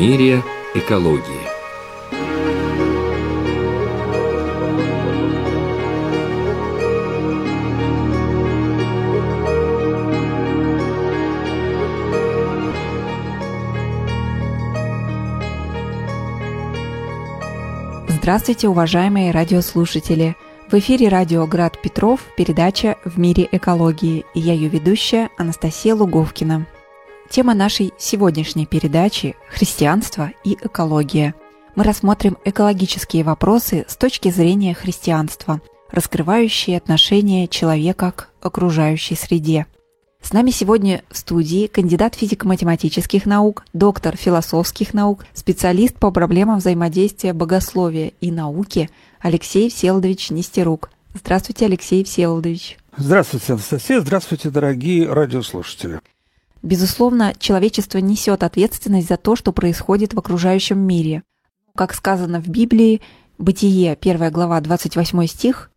мире экологии. Здравствуйте, уважаемые радиослушатели! В эфире радио «Град Петров» передача «В мире экологии» и я ее ведущая Анастасия Луговкина. Тема нашей сегодняшней передачи – христианство и экология. Мы рассмотрим экологические вопросы с точки зрения христианства, раскрывающие отношение человека к окружающей среде. С нами сегодня в студии кандидат физико-математических наук, доктор философских наук, специалист по проблемам взаимодействия богословия и науки Алексей Всеволодович Нестерук. Здравствуйте, Алексей Всеволодович. Здравствуйте, Анастасия. Здравствуйте, дорогие радиослушатели. Безусловно, человечество несет ответственность за то, что происходит в окружающем мире. Как сказано в Библии, Бытие, 1 глава, 28 стих,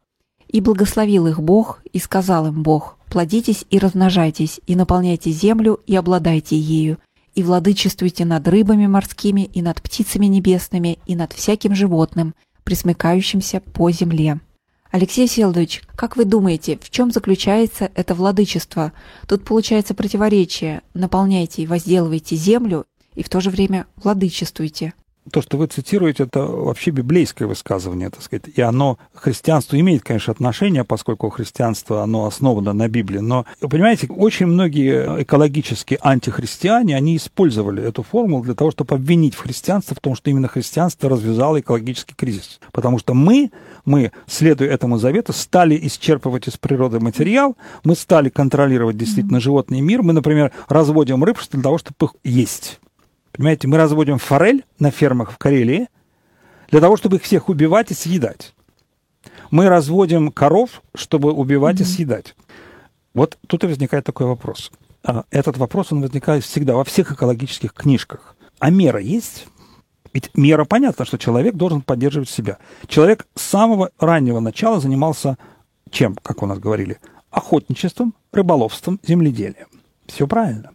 «И благословил их Бог, и сказал им Бог, плодитесь и размножайтесь, и наполняйте землю, и обладайте ею, и владычествуйте над рыбами морскими, и над птицами небесными, и над всяким животным, присмыкающимся по земле». Алексей Селдович, как вы думаете, в чем заключается это владычество? Тут получается противоречие. Наполняйте и возделывайте землю, и в то же время владычествуйте то, что вы цитируете, это вообще библейское высказывание, так сказать. И оно христианству имеет, конечно, отношение, поскольку христианство, оно основано на Библии. Но, вы понимаете, очень многие экологические антихристиане, они использовали эту формулу для того, чтобы обвинить в христианство в том, что именно христианство развязало экологический кризис. Потому что мы, мы, следуя этому завету, стали исчерпывать из природы материал, мы стали контролировать действительно животный мир, мы, например, разводим рыб для того, чтобы их есть. Понимаете, мы разводим форель на фермах в Карелии для того, чтобы их всех убивать и съедать. Мы разводим коров, чтобы убивать mm-hmm. и съедать. Вот тут и возникает такой вопрос. А, этот вопрос, он возникает всегда во всех экологических книжках. А мера есть? Ведь мера понятно, что человек должен поддерживать себя. Человек с самого раннего начала занимался чем, как у нас говорили? Охотничеством, рыболовством, земледелием. Все правильно.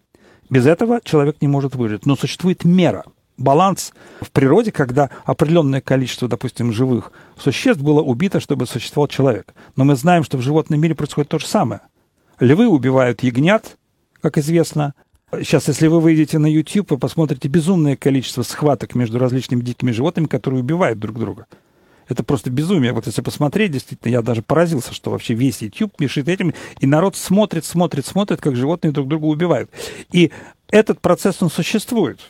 Без этого человек не может выжить. Но существует мера, баланс в природе, когда определенное количество, допустим, живых существ было убито, чтобы существовал человек. Но мы знаем, что в животном мире происходит то же самое. Львы убивают ягнят, как известно. Сейчас, если вы выйдете на YouTube, вы посмотрите безумное количество схваток между различными дикими животными, которые убивают друг друга. Это просто безумие. Вот если посмотреть, действительно, я даже поразился, что вообще весь YouTube пишет этим, и народ смотрит, смотрит, смотрит, как животные друг друга убивают. И этот процесс, он существует.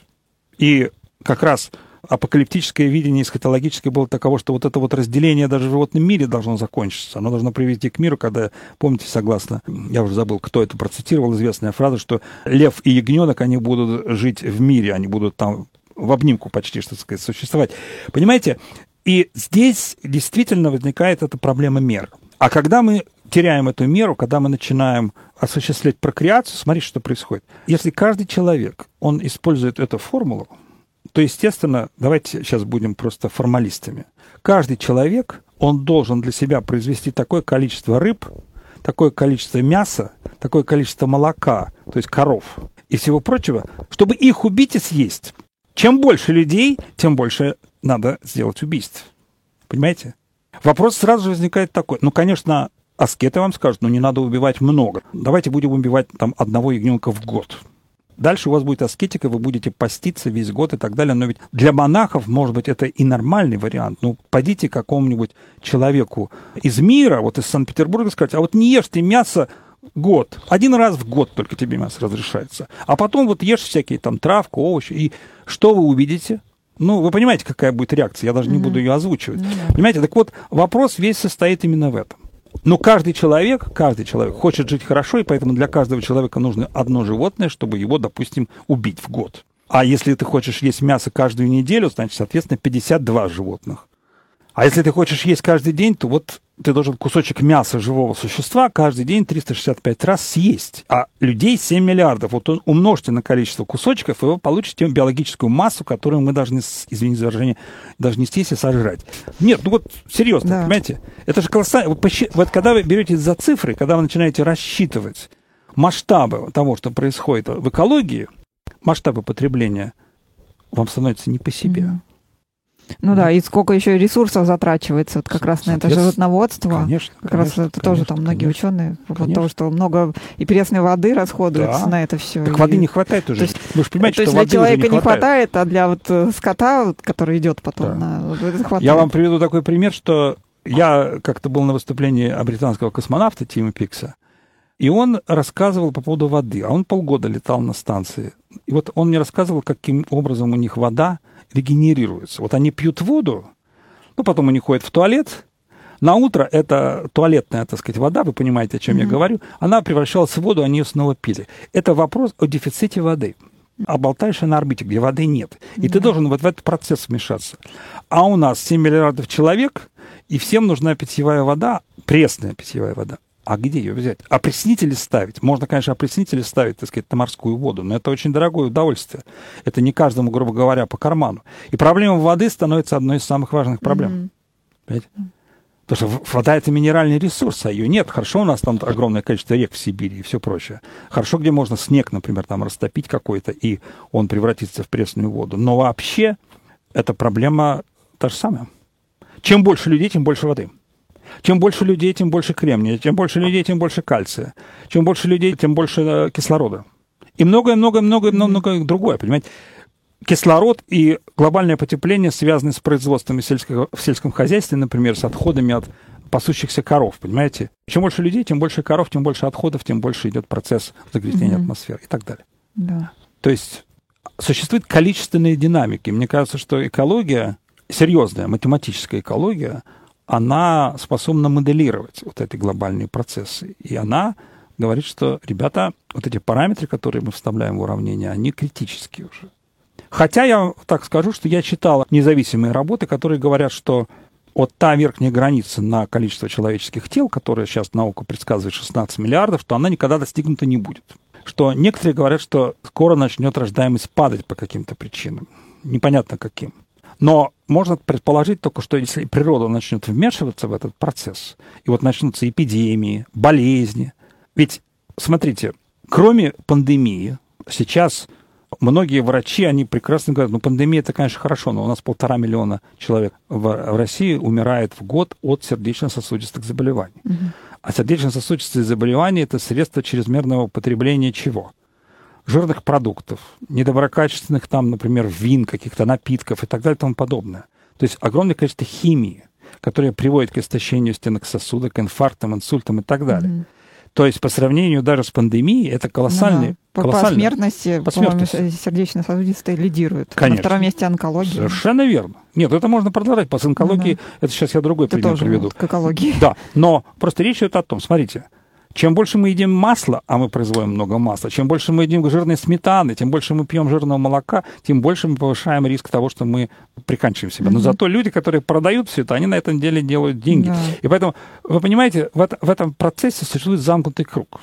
И как раз апокалиптическое видение эсхатологическое было таково, что вот это вот разделение даже в животном мире должно закончиться. Оно должно привести к миру, когда, помните, согласно, я уже забыл, кто это процитировал, известная фраза, что лев и ягненок, они будут жить в мире, они будут там в обнимку почти, что сказать, существовать. Понимаете, и здесь действительно возникает эта проблема мер. А когда мы теряем эту меру, когда мы начинаем осуществлять прокреацию, смотрите, что происходит. Если каждый человек, он использует эту формулу, то, естественно, давайте сейчас будем просто формалистами. Каждый человек, он должен для себя произвести такое количество рыб, такое количество мяса, такое количество молока, то есть коров и всего прочего, чтобы их убить и съесть. Чем больше людей, тем больше надо сделать убийств. Понимаете? Вопрос сразу же возникает такой. Ну, конечно, аскеты вам скажут, но не надо убивать много. Давайте будем убивать там одного ягненка в год. Дальше у вас будет аскетика, вы будете поститься весь год и так далее. Но ведь для монахов, может быть, это и нормальный вариант. Ну, пойдите какому-нибудь человеку из мира, вот из Санкт-Петербурга, сказать, а вот не ешь ты мясо год. Один раз в год только тебе мясо разрешается. А потом вот ешь всякие там травку, овощи. И что вы увидите? Ну, вы понимаете, какая будет реакция, я даже не буду ее озвучивать. Mm-hmm. Понимаете, так вот, вопрос весь состоит именно в этом. Но каждый человек, каждый человек хочет жить хорошо, и поэтому для каждого человека нужно одно животное, чтобы его, допустим, убить в год. А если ты хочешь есть мясо каждую неделю, значит, соответственно, 52 животных. А если ты хочешь есть каждый день, то вот ты должен кусочек мяса живого существа каждый день 365 раз съесть. А людей 7 миллиардов. Вот умножьте на количество кусочков, и вы получите биологическую массу, которую мы должны, извините за выражение, должны съесть и сожрать. Нет, ну вот серьезно, да. понимаете? Это же колоссально. Вот, вот когда вы берете за цифры, когда вы начинаете рассчитывать масштабы того, что происходит в экологии, масштабы потребления вам становится не по себе. Мгм. Ну да, и сколько еще ресурсов затрачивается вот как раз на это животноводство. Конечно. Как раз конечно, это тоже конечно, там многие конечно. ученые Конечно. того, что много и пресной воды расходуется Да. на это все. Так воды не хватает уже. то есть- Вы же понимаете, То есть что для воды уже человека не хватает. а для вот э, скота, вот, который идет потом, Да. на, вот это хватает. Я вам приведу такой пример, что я как-то был на выступлении британского космонавта Тима Пикса, и он рассказывал по поводу воды, а он полгода летал на станции. И вот он мне рассказывал, каким образом у них вода регенерируется. Вот они пьют воду, ну, потом они ходят в туалет, на утро это туалетная, так сказать, вода, вы понимаете, о чем я Мгм. говорю, она превращалась в воду, они ее снова пили. Это вопрос о дефиците воды. А болтаешься на орбите, где воды нет. И ты Да. должен вот в этот процесс вмешаться. А у нас 7 миллиардов человек, и всем нужна питьевая вода, пресная питьевая вода. А где ее взять? Опреснители ставить. Можно, конечно, опреснители ставить, так сказать, на морскую воду, но это очень дорогое удовольствие. Это не каждому, грубо говоря, по карману. И проблема воды становится одной из самых важных проблем. Мгм. Понимаете? Потому что вода это минеральный ресурс, а ее нет. Хорошо, у нас там огромное количество рек в Сибири и все прочее. Хорошо, где можно снег, например, там растопить какой-то, и он превратится в пресную воду. Но вообще эта проблема та же самая. Чем больше людей, тем больше воды. Чем больше людей, тем больше кремния. Чем больше людей, тем больше кальция. Чем больше людей, тем больше э, кислорода. И многое-многое-многое-многое другое, понимаете? Кислород и глобальное потепление связаны с производством сельского, в сельском хозяйстве, например, с отходами от пасущихся коров, понимаете? Чем больше людей, тем больше коров, тем больше отходов, тем больше идет процесс загрязнения Мгм. атмосферы и так далее. Да. То есть существуют количественные динамики. Мне кажется, что экология, серьезная математическая экология, она способна моделировать вот эти глобальные процессы. И она говорит, что, ребята, вот эти параметры, которые мы вставляем в уравнение, они критические уже. Хотя я так скажу, что я читал независимые работы, которые говорят, что вот та верхняя граница на количество человеческих тел, которая сейчас наука предсказывает 16 миллиардов, что она никогда достигнута не будет. Что некоторые говорят, что скоро начнет рождаемость падать по каким-то причинам. Непонятно каким. Но можно предположить только, что если природа начнет вмешиваться в этот процесс, и вот начнутся эпидемии, болезни. Ведь, смотрите, кроме пандемии, сейчас многие врачи, они прекрасно говорят, ну, пандемия это, конечно, хорошо, но у нас полтора миллиона человек в, России умирает в год от сердечно-сосудистых заболеваний. Мгм. А сердечно-сосудистые заболевания – это средство чрезмерного употребления чего? Жирных продуктов, недоброкачественных там, например, вин, каких-то напитков и так далее и тому подобное. То есть огромное количество химии, которая приводит к истощению стенок сосуда, к инфарктам, инсультам и так далее. Мгм. То есть по сравнению даже с пандемией это колоссальный, Ну да. По, по колоссальный смертности, По смертности. сердечно-сосудистые лидируют. Конечно. На втором месте онкология. Совершенно верно. Нет, это можно продолжать. По онкологии, это сейчас я другой Это пример тоже приведу. к экологии. Да, но просто речь идет о том, смотрите, чем больше мы едим масла, а мы производим много масла, чем больше мы едим жирной сметаны, тем больше мы пьем жирного молока, тем больше мы повышаем риск того, что мы приканчиваем себя. Но зато люди, которые продают все это, они на этом деле делают деньги. Да. И поэтому, вы понимаете, в, это- в этом процессе существует замкнутый круг.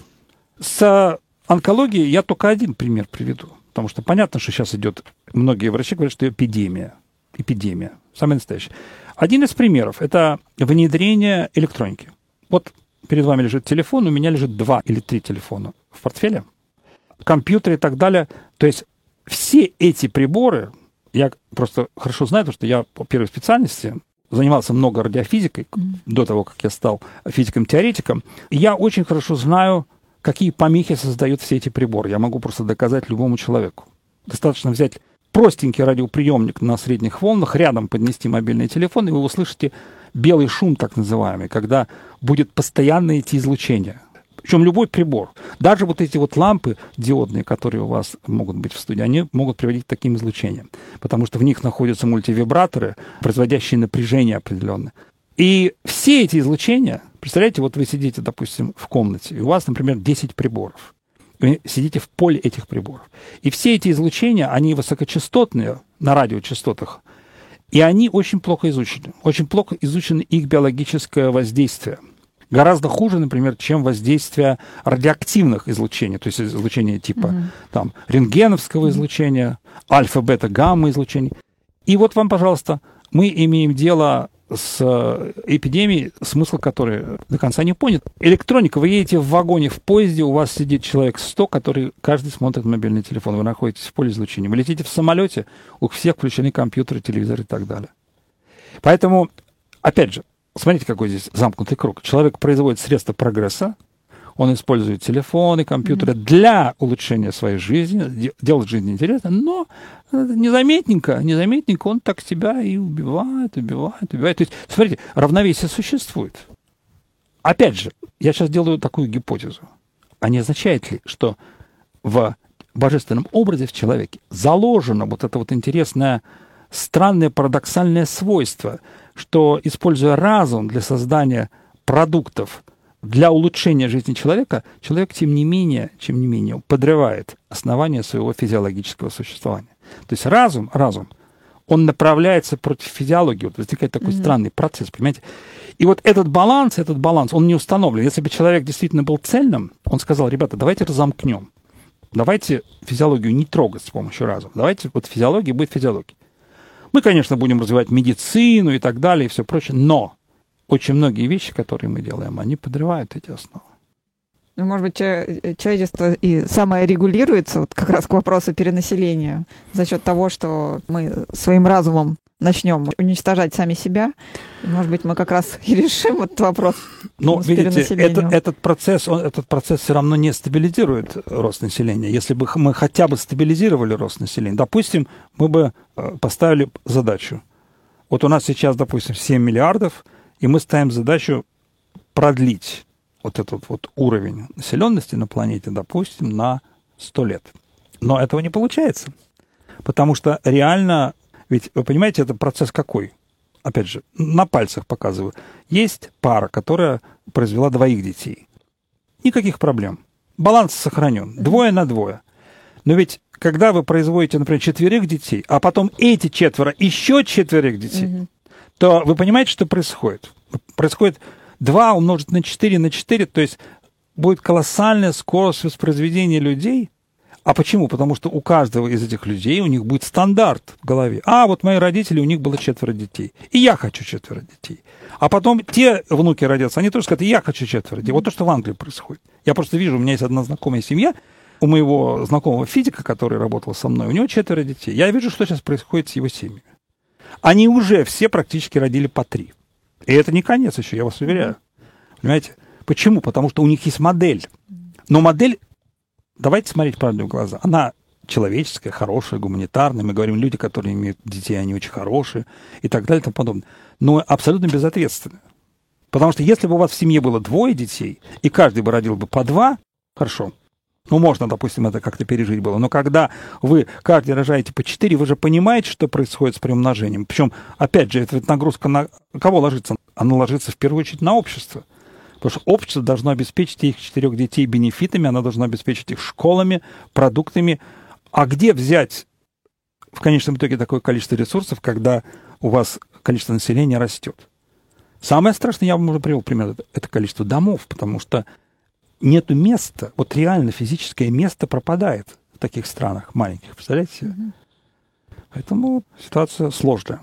С онкологией я только один пример приведу. Потому что понятно, что сейчас идет, многие врачи говорят, что эпидемия. Эпидемия. Самый настоящий. Один из примеров – это внедрение электроники. Вот перед вами лежит телефон, у меня лежит два или три телефона в портфеле, компьютер и так далее. То есть все эти приборы, я просто хорошо знаю, потому что я по первой специальности занимался много радиофизикой Мгм. до того, как я стал физиком-теоретиком. Я очень хорошо знаю, какие помехи создают все эти приборы. Я могу просто доказать любому человеку. Достаточно взять простенький радиоприемник на средних волнах, рядом поднести мобильный телефон, и вы услышите белый шум, так называемый, когда будет постоянно идти излучение. Причем любой прибор. Даже вот эти вот лампы диодные, которые у вас могут быть в студии, они могут приводить к таким излучениям. Потому что в них находятся мультивибраторы, производящие напряжение определенное. И все эти излучения, представляете, вот вы сидите, допустим, в комнате, и у вас, например, 10 приборов. Вы сидите в поле этих приборов. И все эти излучения, они высокочастотные на радиочастотах, и они очень плохо изучены. Очень плохо изучено их биологическое воздействие. Гораздо хуже, например, чем воздействие радиоактивных излучений, то есть излучения типа Мгм. там, рентгеновского излучения, альфа, бета, гамма излучений. И вот вам, пожалуйста, мы имеем дело с э, эпидемией, смысл которой до конца не понят. Электроника. Вы едете в вагоне, в поезде, у вас сидит человек 100, который каждый смотрит мобильный телефон. Вы находитесь в поле излучения. Вы летите в самолете, у всех включены компьютеры, телевизоры и так далее. Поэтому, опять же, смотрите, какой здесь замкнутый круг. Человек производит средства прогресса, он использует телефоны, компьютеры mm-hmm. для улучшения своей жизни, делать жизнь интересной, но незаметненько, незаметненько он так себя и убивает, убивает, убивает. То есть, смотрите, равновесие существует. Опять же, я сейчас делаю такую гипотезу. А не означает ли, что в божественном образе в человеке заложено вот это вот интересное, странное, парадоксальное свойство, что, используя разум для создания продуктов – для улучшения жизни человека, человек, тем не менее, тем не менее, подрывает основания своего физиологического существования. То есть разум, разум, он направляется против физиологии. Вот возникает такой mm-hmm. странный процесс, понимаете? И вот этот баланс, этот баланс, он не установлен. Если бы человек действительно был цельным, он сказал, ребята, давайте разомкнем. Давайте физиологию не трогать с помощью разума. Давайте вот физиология будет физиологией. Мы, конечно, будем развивать медицину и так далее и все прочее, но очень многие вещи, которые мы делаем, они подрывают эти основы. Ну, может быть, человечество и самое регулируется, вот как раз к вопросу перенаселения, за счет того, что мы своим разумом начнем уничтожать сами себя. Может быть, мы как раз и решим этот вопрос. Ну, видите, это, этот, процесс, он, этот процесс все равно не стабилизирует рост населения. Если бы мы хотя бы стабилизировали рост населения, допустим, мы бы э, поставили задачу. Вот у нас сейчас, допустим, 7 миллиардов – и мы ставим задачу продлить вот этот вот уровень населенности на планете, допустим, на 100 лет. Но этого не получается. Потому что реально, ведь вы понимаете, это процесс какой? Опять же, на пальцах показываю. Есть пара, которая произвела двоих детей. Никаких проблем. Баланс сохранен. Двое на двое. Но ведь когда вы производите, например, четверых детей, а потом эти четверо еще четверых детей, угу то вы понимаете, что происходит? Происходит 2 умножить на 4 на 4, то есть будет колоссальная скорость воспроизведения людей. А почему? Потому что у каждого из этих людей у них будет стандарт в голове. А, вот мои родители, у них было четверо детей. И я хочу четверо детей. А потом те внуки родятся, они тоже скажут, я хочу четверо детей. Вот то, что в Англии происходит. Я просто вижу, у меня есть одна знакомая семья, у моего знакомого физика, который работал со мной, у него четверо детей. Я вижу, что сейчас происходит с его семьей они уже все практически родили по три. И это не конец еще, я вас уверяю. Понимаете? Почему? Потому что у них есть модель. Но модель, давайте смотреть правду в глаза, она человеческая, хорошая, гуманитарная. Мы говорим, люди, которые имеют детей, они очень хорошие и так далее и тому подобное. Но абсолютно безответственные. Потому что если бы у вас в семье было двое детей, и каждый бы родил бы по два, хорошо, ну, можно, допустим, это как-то пережить было. Но когда вы каждый рожаете по 4, вы же понимаете, что происходит с приумножением. Причем, опять же, эта нагрузка на кого ложится? Она ложится в первую очередь на общество. Потому что общество должно обеспечить этих четырех детей бенефитами, оно должно обеспечить их школами, продуктами. А где взять в конечном итоге такое количество ресурсов, когда у вас количество населения растет? Самое страшное, я вам уже привел пример, это количество домов, потому что нету места, вот реально физическое место пропадает в таких странах маленьких, представляете? Угу. Поэтому ситуация сложная.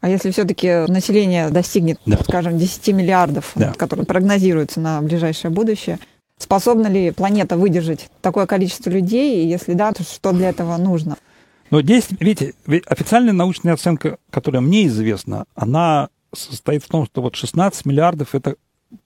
А если все-таки население достигнет, да. скажем, 10 миллиардов, да. которые прогнозируются на ближайшее будущее, способна ли планета выдержать такое количество людей? И если да, то что для этого нужно? Но здесь, видите, официальная научная оценка, которая мне известна, она состоит в том, что вот 16 миллиардов это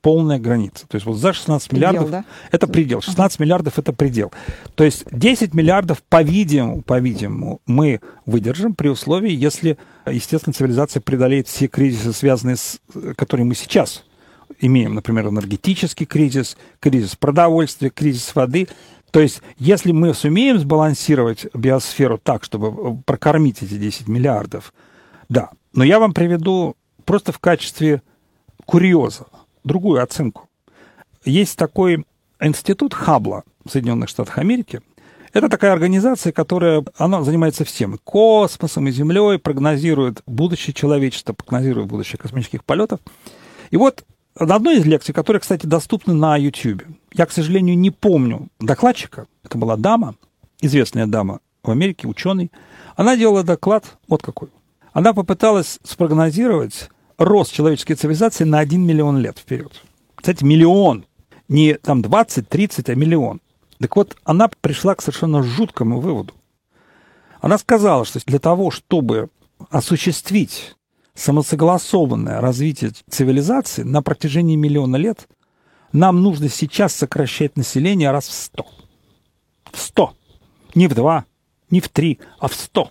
полная граница. То есть вот за 16 предел, миллиардов да? это предел. 16 ага. миллиардов это предел. То есть 10 миллиардов, по-видимому, по-видимому, мы выдержим при условии, если, естественно, цивилизация преодолеет все кризисы, связанные с, которые мы сейчас имеем, например, энергетический кризис, кризис продовольствия, кризис воды. То есть, если мы сумеем сбалансировать биосферу так, чтобы прокормить эти 10 миллиардов, да. Но я вам приведу просто в качестве курьеза другую оценку. Есть такой институт Хабла в Соединенных Штатах Америки. Это такая организация, которая она занимается всем. Космосом и Землей, прогнозирует будущее человечества, прогнозирует будущее космических полетов. И вот на одной из лекций, которая, кстати, доступна на YouTube, я, к сожалению, не помню докладчика, это была дама, известная дама в Америке, ученый, она делала доклад вот какой. Она попыталась спрогнозировать рост человеческой цивилизации на 1 миллион лет вперед. Кстати, миллион. Не там 20, 30, а миллион. Так вот, она пришла к совершенно жуткому выводу. Она сказала, что для того, чтобы осуществить самосогласованное развитие цивилизации на протяжении миллиона лет, нам нужно сейчас сокращать население раз в сто. В сто. Не в два, не в три, а в сто.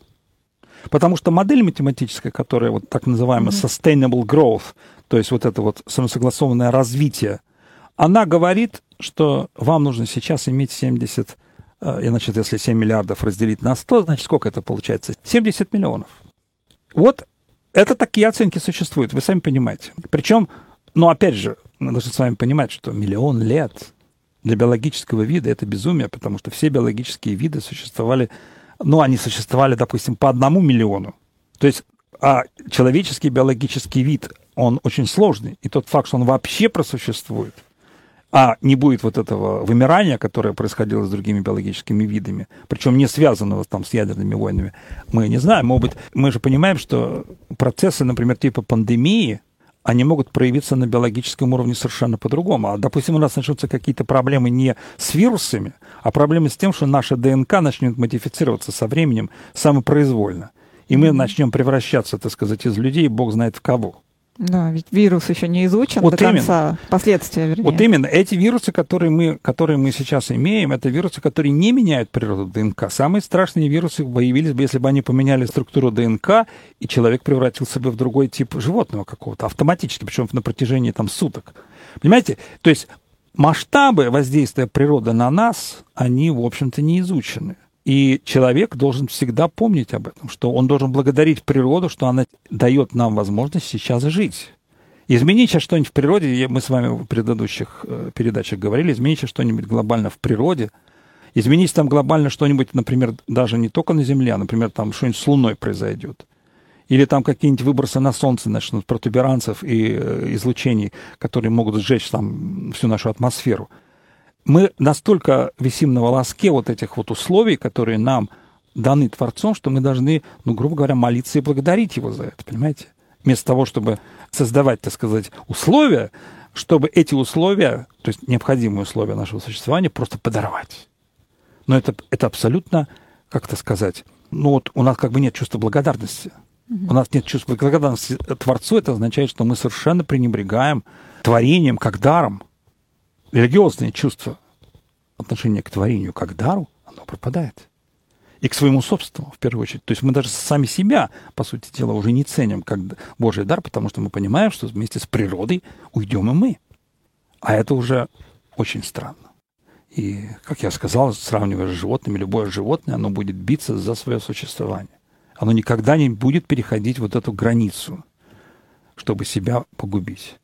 Потому что модель математическая, которая вот так называемая sustainable growth, то есть вот это вот самосогласованное развитие, она говорит, что вам нужно сейчас иметь 70, э, значит, если 7 миллиардов разделить на 100, значит, сколько это получается? 70 миллионов. Вот это такие оценки существуют, вы сами понимаете. Причем, ну, опять же, мы должны с вами понимать, что миллион лет для биологического вида это безумие, потому что все биологические виды существовали, ну, они существовали, допустим, по одному миллиону. То есть, а человеческий биологический вид, он очень сложный. И тот факт, что он вообще просуществует – а не будет вот этого вымирания, которое происходило с другими биологическими видами, причем не связанного там с ядерными войнами, мы не знаем. Может быть, мы же понимаем, что процессы, например, типа пандемии, они могут проявиться на биологическом уровне совершенно по-другому. А, допустим, у нас начнутся какие-то проблемы не с вирусами, а проблемы с тем, что наша ДНК начнет модифицироваться со временем самопроизвольно. И мы начнем превращаться, так сказать, из людей, бог знает в кого. Да, ведь вирус еще не изучен вот до именно. конца, последствия, вернее. Вот именно, эти вирусы, которые мы, которые мы сейчас имеем, это вирусы, которые не меняют природу ДНК. Самые страшные вирусы появились бы, если бы они поменяли структуру ДНК, и человек превратился бы в другой тип животного какого-то, автоматически, причем на протяжении там суток. Понимаете? То есть масштабы воздействия природы на нас, они, в общем-то, не изучены. И человек должен всегда помнить об этом, что он должен благодарить природу, что она дает нам возможность сейчас жить. Изменить сейчас что-нибудь в природе, мы с вами в предыдущих э, передачах говорили, изменить сейчас что-нибудь глобально в природе, изменить там глобально что-нибудь, например, даже не только на Земле, а, например, там что-нибудь с Луной произойдет. Или там какие-нибудь выбросы на Солнце начнут, протуберанцев и э, излучений, которые могут сжечь там всю нашу атмосферу – мы настолько висим на волоске вот этих вот условий, которые нам даны Творцом, что мы должны, ну, грубо говоря, молиться и благодарить Его за это, понимаете? Вместо того, чтобы создавать, так сказать, условия, чтобы эти условия, то есть необходимые условия нашего существования, просто подорвать. Но это, это абсолютно, как это сказать, ну вот у нас как бы нет чувства благодарности. Mm-hmm. У нас нет чувства благодарности Творцу, это означает, что мы совершенно пренебрегаем творением как даром религиозное чувство отношения к творению как к дару, оно пропадает. И к своему собственному, в первую очередь. То есть мы даже сами себя, по сути дела, уже не ценим как Божий дар, потому что мы понимаем, что вместе с природой уйдем и мы. А это уже очень странно. И, как я сказал, сравнивая с животными, любое животное, оно будет биться за свое существование. Оно никогда не будет переходить вот эту границу, чтобы себя погубить.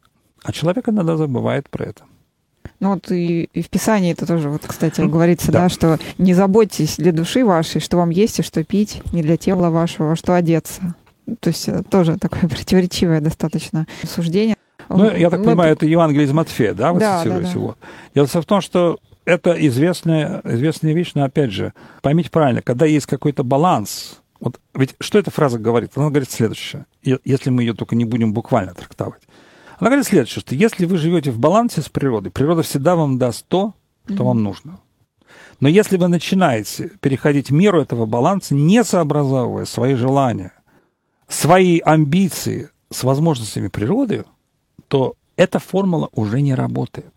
А человек иногда забывает про это. Ну вот и, и в Писании это тоже, вот, кстати, говорится, да. да, что не заботьтесь для души вашей, что вам есть и что пить, не для тела вашего, а что одеться. То есть э, тоже такое противоречивое достаточно суждение. Ну, я так Мы... понимаю, это Евангелие из Матфея, да, вы да, цитируете? Да, да. Вот. Дело в том, что это известная, известная вещь, но опять же, поймите правильно, когда есть какой-то баланс, вот ведь что эта фраза говорит? Она говорит следующее, если мы ее только не будем буквально трактовать. Она говорит следующее, что если вы живете в балансе с природой, природа всегда вам даст то, что mm-hmm. вам нужно. Но если вы начинаете переходить меру этого баланса, не сообразовывая свои желания, свои амбиции с возможностями природы, то эта формула уже не работает.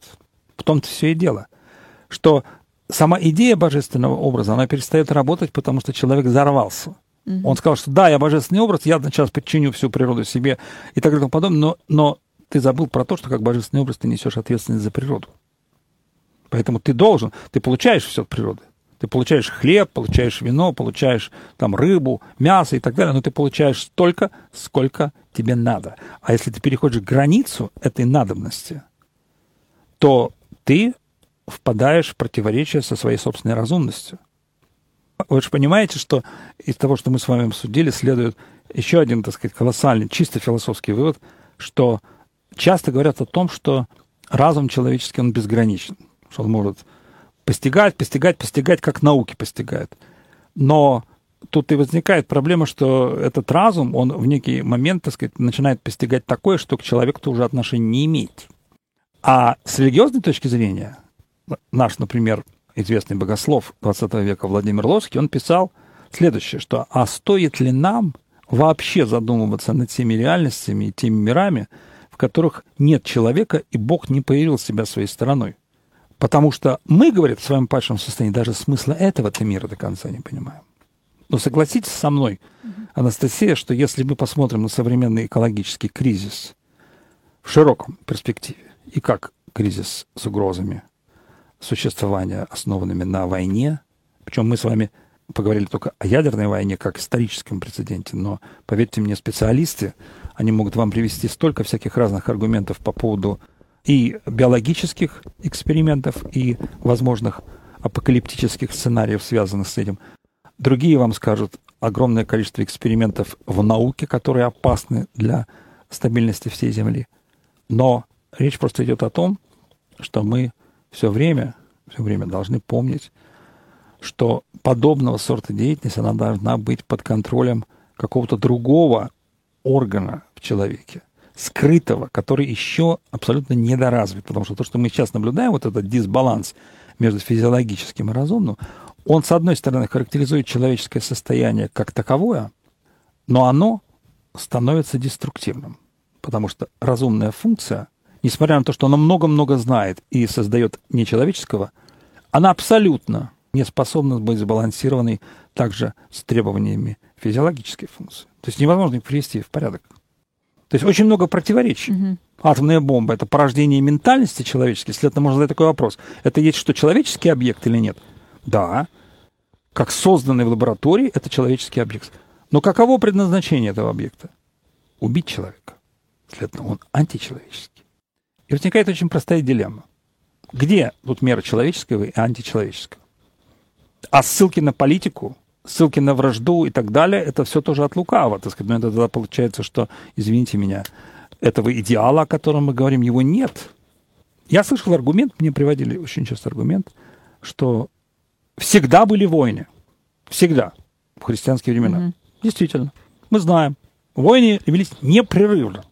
В том-то все и дело, что сама идея божественного образа, она перестает работать, потому что человек взорвался. Mm-hmm. Он сказал, что да, я божественный образ, я сейчас подчиню всю природу себе и так далее и подобное, но, но ты забыл про то, что как божественный образ ты несешь ответственность за природу. Поэтому ты должен, ты получаешь все от природы. Ты получаешь хлеб, получаешь вино, получаешь там рыбу, мясо и так далее, но ты получаешь столько, сколько тебе надо. А если ты переходишь границу этой надобности, то ты впадаешь в противоречие со своей собственной разумностью. Вы же понимаете, что из того, что мы с вами обсудили, следует еще один, так сказать, колоссальный, чисто философский вывод, что часто говорят о том, что разум человеческий, он безграничен, что он может постигать, постигать, постигать, как науки постигают. Но тут и возникает проблема, что этот разум, он в некий момент, так сказать, начинает постигать такое, что к человеку-то уже отношения не имеет. А с религиозной точки зрения, наш, например, известный богослов 20 века Владимир Ловский, он писал следующее, что «А стоит ли нам вообще задумываться над теми реальностями и теми мирами, которых нет человека, и Бог не появил себя своей стороной?» Потому что мы, говорит, в своем падшем состоянии даже смысла этого-то мира до конца не понимаем. Но согласитесь со мной, Анастасия, что если мы посмотрим на современный экологический кризис в широком перспективе, и как кризис с угрозами существования, основанными на войне, причем мы с вами поговорили только о ядерной войне как историческом прецеденте, но, поверьте мне, специалисты, они могут вам привести столько всяких разных аргументов по поводу и биологических экспериментов, и возможных апокалиптических сценариев, связанных с этим. Другие вам скажут огромное количество экспериментов в науке, которые опасны для стабильности всей Земли. Но речь просто идет о том, что мы все время, все время должны помнить, что подобного сорта деятельности она должна быть под контролем какого-то другого органа в человеке, скрытого, который еще абсолютно недоразвит. Потому что то, что мы сейчас наблюдаем, вот этот дисбаланс между физиологическим и разумным, он, с одной стороны, характеризует человеческое состояние как таковое, но оно становится деструктивным. Потому что разумная функция, несмотря на то, что она много-много знает и создает нечеловеческого, она абсолютно не способна быть сбалансированной также с требованиями физиологической функции. То есть невозможно их привести в порядок. То есть очень много противоречий. Угу. Атомная бомба – это порождение ментальности человеческой. Следовательно, можно задать такой вопрос. Это есть что, человеческий объект или нет? Да. Как созданный в лаборатории, это человеческий объект. Но каково предназначение этого объекта? Убить человека. Следовательно, он античеловеческий. И возникает очень простая дилемма. Где тут мера человеческого и античеловеческого? А ссылки на политику, ссылки на вражду и так далее, это все тоже от лукава, так сказать. Но это тогда получается, что, извините меня, этого идеала, о котором мы говорим, его нет. Я слышал аргумент, мне приводили очень часто аргумент, что всегда были войны. Всегда. В христианские времена. Mm-hmm. Действительно. Мы знаем. Войны велись непрерывно.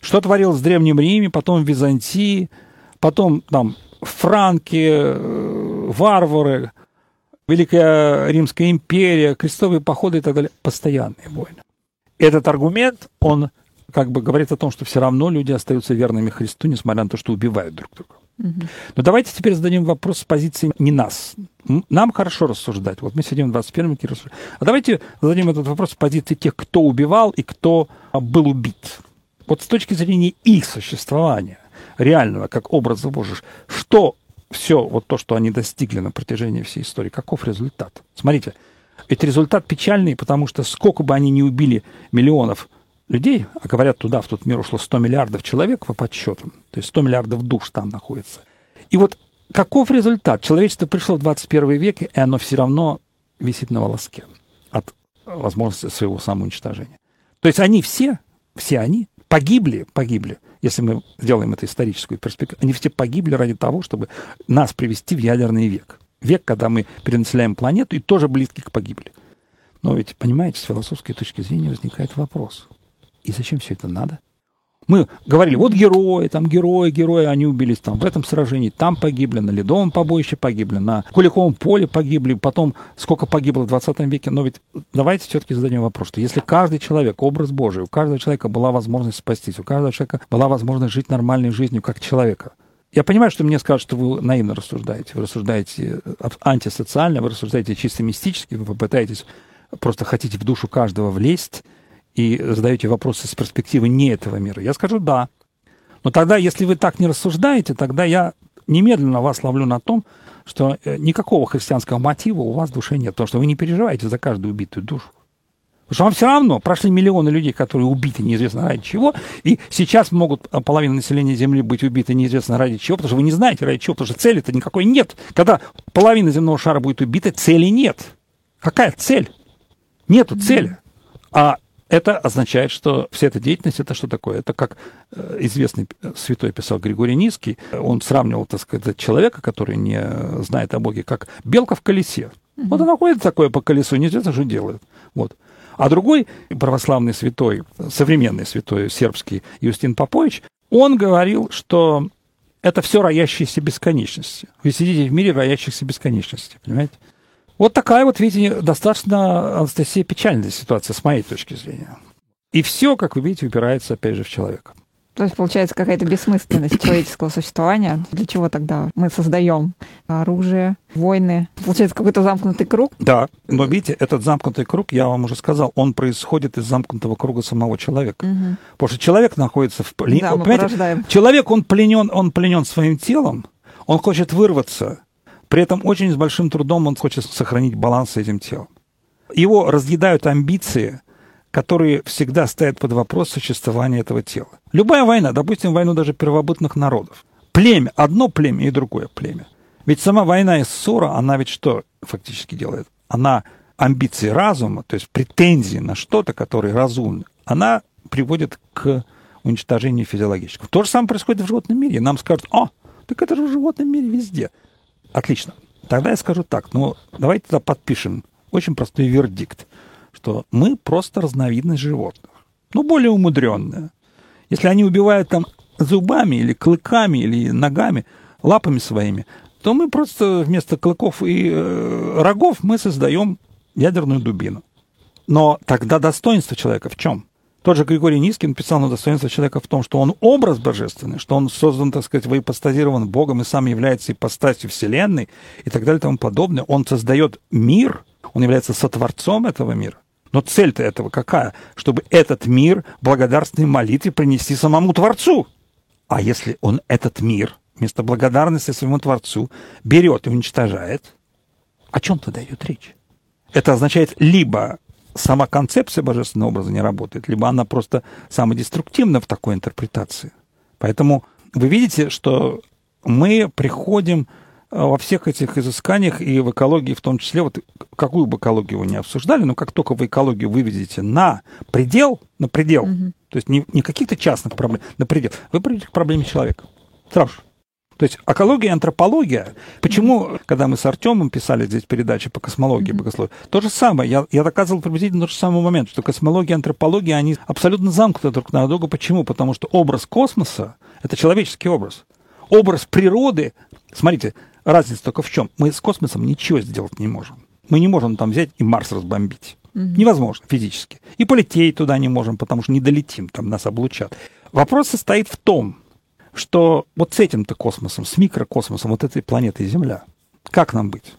Что творилось в Древнем Риме, потом в Византии, потом там франки, э, варвары, Великая Римская империя, крестовые походы и так далее, постоянные войны. Этот аргумент, он как бы говорит о том, что все равно люди остаются верными Христу, несмотря на то, что убивают друг друга. Угу. Но давайте теперь зададим вопрос с позиции не нас. Нам хорошо рассуждать. Вот мы сидим в 21 веке рассуждаем. А давайте зададим этот вопрос с позиции тех, кто убивал и кто был убит. Вот с точки зрения их существования, реального, как образа Божий, что все вот то, что они достигли на протяжении всей истории, каков результат? Смотрите, ведь результат печальный, потому что сколько бы они ни убили миллионов людей, а говорят, туда в тот мир ушло 100 миллиардов человек по подсчетам, то есть 100 миллиардов душ там находится. И вот каков результат? Человечество пришло в 21 век, и оно все равно висит на волоске от возможности своего самоуничтожения. То есть они все, все они погибли, погибли если мы сделаем это историческую перспективу, они все погибли ради того, чтобы нас привести в ядерный век. Век, когда мы перенаселяем планету и тоже близки к погибели. Но ведь, понимаете, с философской точки зрения возникает вопрос. И зачем все это надо? Мы говорили, вот герои, там герои, герои, они убились там в этом сражении, там погибли, на Ледовом побоище погибли, на Куликовом поле погибли, потом сколько погибло в 20 веке. Но ведь давайте все-таки зададим вопрос, что если каждый человек, образ Божий, у каждого человека была возможность спастись, у каждого человека была возможность жить нормальной жизнью как человека, я понимаю, что мне скажут, что вы наивно рассуждаете, вы рассуждаете антисоциально, вы рассуждаете чисто мистически, вы попытаетесь, просто хотите в душу каждого влезть, и задаете вопросы с перспективы не этого мира, я скажу «да». Но тогда, если вы так не рассуждаете, тогда я немедленно вас ловлю на том, что э, никакого христианского мотива у вас в душе нет, потому что вы не переживаете за каждую убитую душу. Потому что вам все равно прошли миллионы людей, которые убиты неизвестно ради чего, и сейчас могут э, половина населения Земли быть убиты неизвестно ради чего, потому что вы не знаете ради чего, потому что цели-то никакой нет. Когда половина земного шара будет убита, цели нет. Какая цель? Нету цели. А это означает, что вся эта деятельность это что такое? Это как э, известный святой писал Григорий Низкий, он сравнивал, так сказать, человека, который не знает о Боге, как белка в колесе. Угу. Вот она ходит такое по колесу, неизвестно, что делает. Вот. А другой православный святой, современный святой сербский Юстин Попович, он говорил, что это все роящиеся бесконечности. Вы сидите в мире роящихся бесконечностей, понимаете? Вот такая вот, видите, достаточно, Анастасия, печальная ситуация с моей точки зрения. И все, как вы видите, упирается, опять же, в человека. То есть получается какая-то бессмысленность человеческого существования. Для чего тогда мы создаем оружие, войны? Получается какой-то замкнутый круг? Да, но видите, этот замкнутый круг, я вам уже сказал, он происходит из замкнутого круга самого человека. Угу. Потому что человек находится в плене. Да, мы порождаем. Человек, он пленен, он пленен своим телом, он хочет вырваться. При этом очень с большим трудом он хочет сохранить баланс с этим телом. Его разъедают амбиции, которые всегда ставят под вопрос существование этого тела. Любая война, допустим, войну даже первобытных народов. Племя, одно племя и другое племя. Ведь сама война и ссора, она ведь что фактически делает? Она амбиции разума, то есть претензии на что-то, которое разумно, она приводит к уничтожению физиологического. То же самое происходит в животном мире. Нам скажут, а, так это же в животном мире везде. Отлично. Тогда я скажу так, ну, давайте тогда подпишем очень простой вердикт что мы просто разновидность животных. Ну, более умудренная. Если они убивают там зубами или клыками или ногами, лапами своими, то мы просто вместо клыков и э, рогов мы создаем ядерную дубину. Но тогда достоинство человека в чем? Тот же Григорий Низкин писал на достоинство человека в том, что он образ божественный, что он создан, так сказать, воипостазирован Богом и сам является ипостасью Вселенной и так далее и тому подобное. Он создает мир, он является сотворцом этого мира. Но цель-то этого какая? Чтобы этот мир благодарственной молитве принести самому Творцу. А если он этот мир вместо благодарности своему Творцу берет и уничтожает, о чем тогда идет речь? Это означает либо сама концепция божественного образа не работает, либо она просто самодеструктивна в такой интерпретации. Поэтому вы видите, что мы приходим Э, во всех этих изысканиях и в экологии в том числе, вот какую бы экологию вы не обсуждали, но как только вы экологию выведете на предел, на предел, угу. то есть не, не каких-то частных проблем, на предел, вы придете к проблеме человека. Сразу же. То есть экология и антропология. Почему, когда мы с Артемом писали здесь передачи по космологии, mm-hmm. богословию, то же самое. Я, я доказывал приблизительно тот же самый момент, что космология и антропология, они абсолютно замкнуты друг на друга. Почему? Потому что образ космоса – это человеческий образ. Образ природы, смотрите, Разница только в чем? Мы с космосом ничего сделать не можем. Мы не можем там взять и Марс разбомбить. Угу. Невозможно физически. И полететь туда не можем, потому что не долетим, там нас облучат. Вопрос состоит в том, что вот с этим-то космосом, с микрокосмосом, вот этой планетой Земля, как нам быть?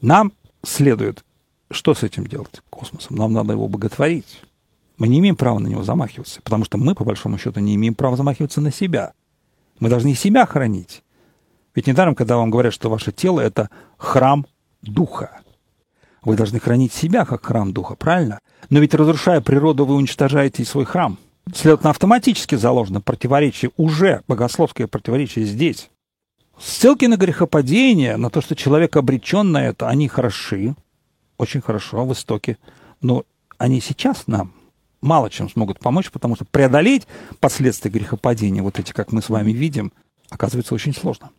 Нам следует, что с этим делать, космосом? Нам надо его боготворить. Мы не имеем права на него замахиваться, потому что мы, по большому счету, не имеем права замахиваться на себя. Мы должны себя хранить. Ведь недаром, когда вам говорят, что ваше тело – это храм Духа. Вы должны хранить себя как храм Духа, правильно? Но ведь разрушая природу, вы уничтожаете и свой храм. Следовательно, автоматически заложено противоречие, уже богословское противоречие здесь. Ссылки на грехопадение, на то, что человек обречен на это, они хороши, очень хорошо в истоке, но они сейчас нам мало чем смогут помочь, потому что преодолеть последствия грехопадения, вот эти, как мы с вами видим, оказывается очень сложно.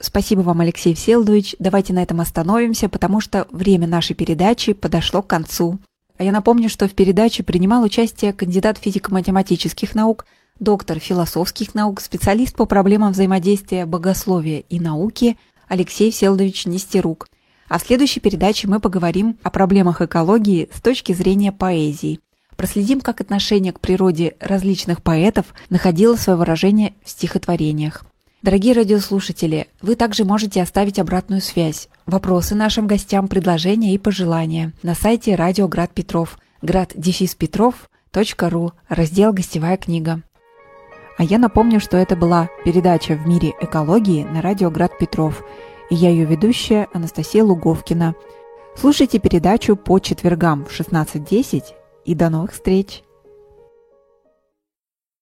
Спасибо вам, Алексей Всеволодович. Давайте на этом остановимся, потому что время нашей передачи подошло к концу. А я напомню, что в передаче принимал участие кандидат физико-математических наук, доктор философских наук, специалист по проблемам взаимодействия богословия и науки Алексей Всеволодович Нестерук. А в следующей передаче мы поговорим о проблемах экологии с точки зрения поэзии. Проследим, как отношение к природе различных поэтов находило свое выражение в стихотворениях. Дорогие радиослушатели, вы также можете оставить обратную связь, вопросы нашим гостям, предложения и пожелания на сайте Радио Град Петров, град-петров.ру, раздел «Гостевая книга». А я напомню, что это была передача «В мире экологии» на Радио Град Петров, и я ее ведущая Анастасия Луговкина. Слушайте передачу по четвергам в 16.10 и до новых встреч!